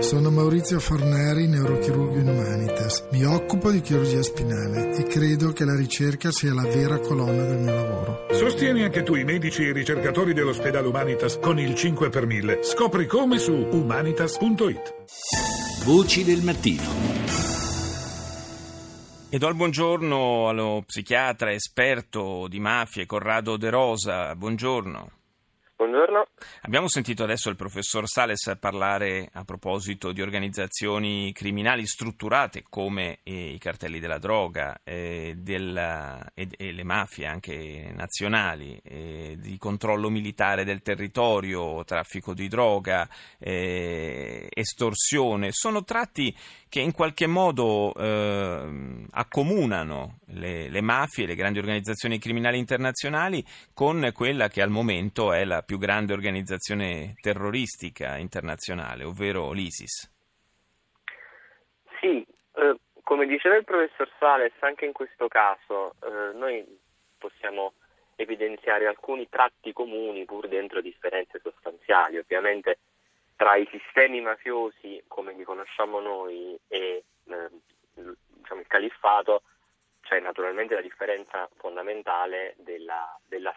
Sono Maurizio Forneri, neurochirurgo in Humanitas. Mi occupo di chirurgia spinale e credo che la ricerca sia la vera colonna del mio lavoro. Sostieni anche tu i medici e i ricercatori dell'ospedale Humanitas con il 5 per 1000. Scopri come su humanitas.it. Voci del mattino. E do il buongiorno allo psichiatra esperto di mafie Corrado De Rosa. Buongiorno. Buongiorno. Abbiamo sentito adesso il professor Sales parlare a proposito di organizzazioni criminali strutturate come eh, i cartelli della droga eh, della, e, e, le mafie anche nazionali, eh, di controllo militare del territorio, traffico di droga, eh, estorsione. Sono tratti che in qualche modo eh, accomunano le, le mafie, le grandi organizzazioni criminali internazionali con quella che al momento è la più grande organizzazione terroristica internazionale, ovvero l'ISIS. Sì, eh, come diceva il professor Sales, anche in questo caso eh, noi possiamo evidenziare alcuni tratti comuni pur dentro differenze sostanziali. Ovviamente tra i sistemi mafiosi come li conosciamo noi e eh, diciamo, il califfato c'è naturalmente la differenza fondamentale della, dell'aspetto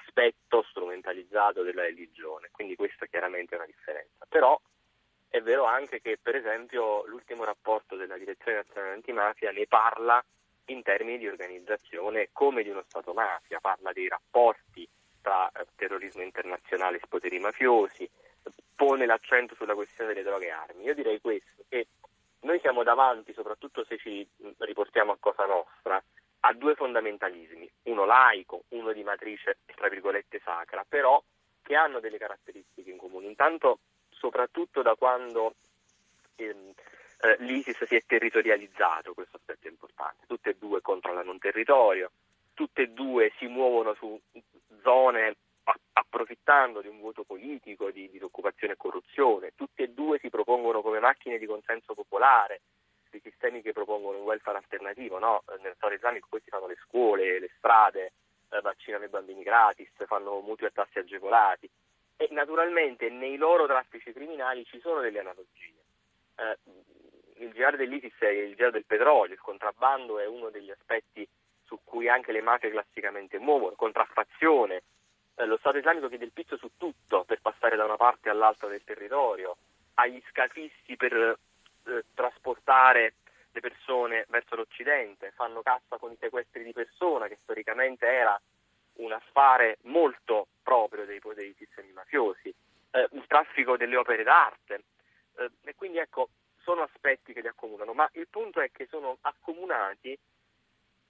strumentalizzato della religione, quindi questa chiaramente è una differenza. Però è vero anche che per esempio l'ultimo rapporto della Direzione Nazionale Antimafia ne parla in termini di organizzazione come di uno Stato mafia, parla dei rapporti tra eh, terrorismo internazionale e poteri mafiosi, pone l'accento sulla questione delle droghe e armi. Io direi questo, che noi siamo davanti, soprattutto se ci riportiamo a Cosa Nostra, ha due fondamentalismi, uno laico, uno di matrice tra virgolette sacra, però che hanno delle caratteristiche in comune. Intanto, soprattutto da quando ehm, eh, l'ISIS si è territorializzato, questo aspetto è importante, tutte e due controllano un territorio, tutte e due si muovono su zone approfittando di un vuoto politico, di disoccupazione e corruzione, tutte e due si propongono come macchine di consenso popolare, di sistemi che propongono un welfare alternativo, no? nel Stato islamico questi fanno le scuole, le strade, vaccinano i bambini gratis, fanno mutui a tassi agevolati. E naturalmente nei loro traffici criminali ci sono delle analogie. Eh, il girare dell'ISIS è il girare del petrolio, il contrabbando è uno degli aspetti su cui anche le mafie classicamente muovono, contraffazione, eh, lo Stato islamico chiede il pizzo su tutto per passare da una parte all'altra del territorio, agli scafisti per eh, trasportare le persone verso l'Occidente, fanno cassa con i sequestri di persona, che storicamente era un affare molto proprio dei, dei sistemi mafiosi, eh, il traffico delle opere d'arte. Eh, e quindi ecco, sono aspetti che li accomunano, ma il punto è che sono accomunati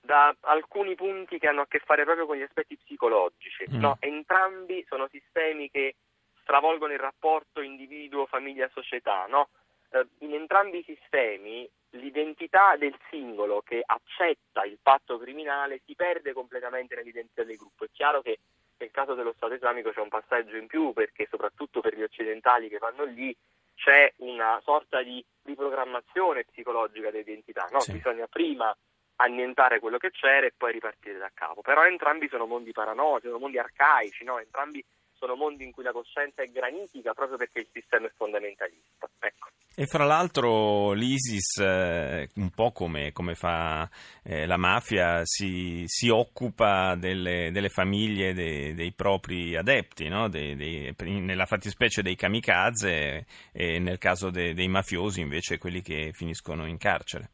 da alcuni punti che hanno a che fare proprio con gli aspetti psicologici. Mm. No, entrambi sono sistemi che stravolgono il rapporto individuo-famiglia-società. No? Eh, in entrambi i sistemi l'identità del singolo che accetta il patto criminale si perde completamente nell'identità del gruppo. È chiaro che nel caso dello Stato islamico c'è un passaggio in più perché soprattutto per gli occidentali che vanno lì c'è una sorta di riprogrammazione psicologica dell'identità. No? Sì. Bisogna prima annientare quello che c'era e poi ripartire da capo. Però entrambi sono mondi paranoici, sono mondi arcaici, no? entrambi sono mondi in cui la coscienza è granitica proprio perché il sistema è fondamentalista. Ecco. E fra l'altro l'ISIS, eh, un po' come, come fa eh, la mafia, si, si occupa delle, delle famiglie dei, dei, propri adepti, no? dei, dei, nella fattispecie dei kamikaze e nel caso dei mafiosi invece quelli che finiscono in carcere.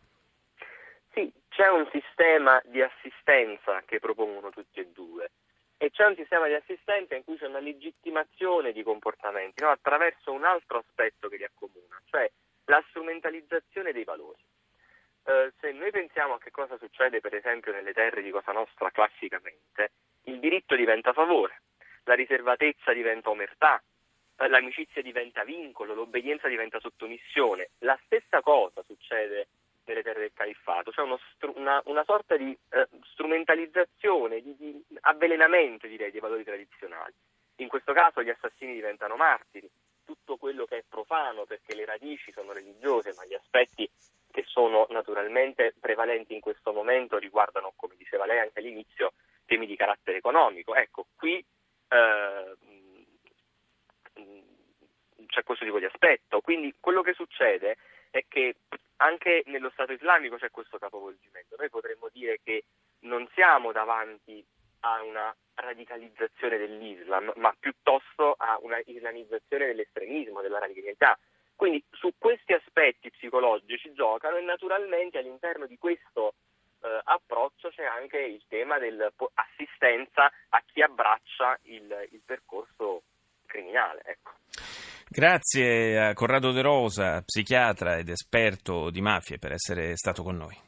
Sì, c'è un sistema di assistenza che propongono tutti e due e c'è un sistema di assistenza in cui c'è una legittimazione di comportamenti no? attraverso un altro aspetto che li accomuna, cioè la strumentalizzazione dei valori. Eh, se noi pensiamo a che cosa succede per esempio nelle terre di Cosa Nostra classicamente, il diritto diventa favore, la riservatezza diventa omertà, eh, l'amicizia diventa vincolo, l'obbedienza diventa sottomissione. La stessa cosa succede nelle terre del califfato, cioè una, una, sorta di eh, strumentalizzazione, di, di, avvelenamento direi dei valori tradizionali. In questo caso gli assassini diventano martiri, tutto quello che è profano perché le radici sono religiose, ma gli aspetti che sono naturalmente prevalenti in questo momento riguardano, come diceva lei anche all'inizio, temi di carattere economico. Ecco, qui eh, c'è questo tipo di aspetto, quindi quello che succede è che anche nello Stato islamico c'è questo capovolgimento. Noi potremmo dire che non siamo davanti a una radicalizzazione dell'Islam, ma piuttosto a una islamizzazione dell'estremismo, della radicalità. Quindi su questi aspetti psicologici giocano e naturalmente all'interno di questo eh, approccio c'è anche il tema dell'assistenza a chi abbraccia il, il percorso criminale. Ecco. Grazie a Corrado De Rosa, psichiatra ed esperto di mafie, per essere stato con noi.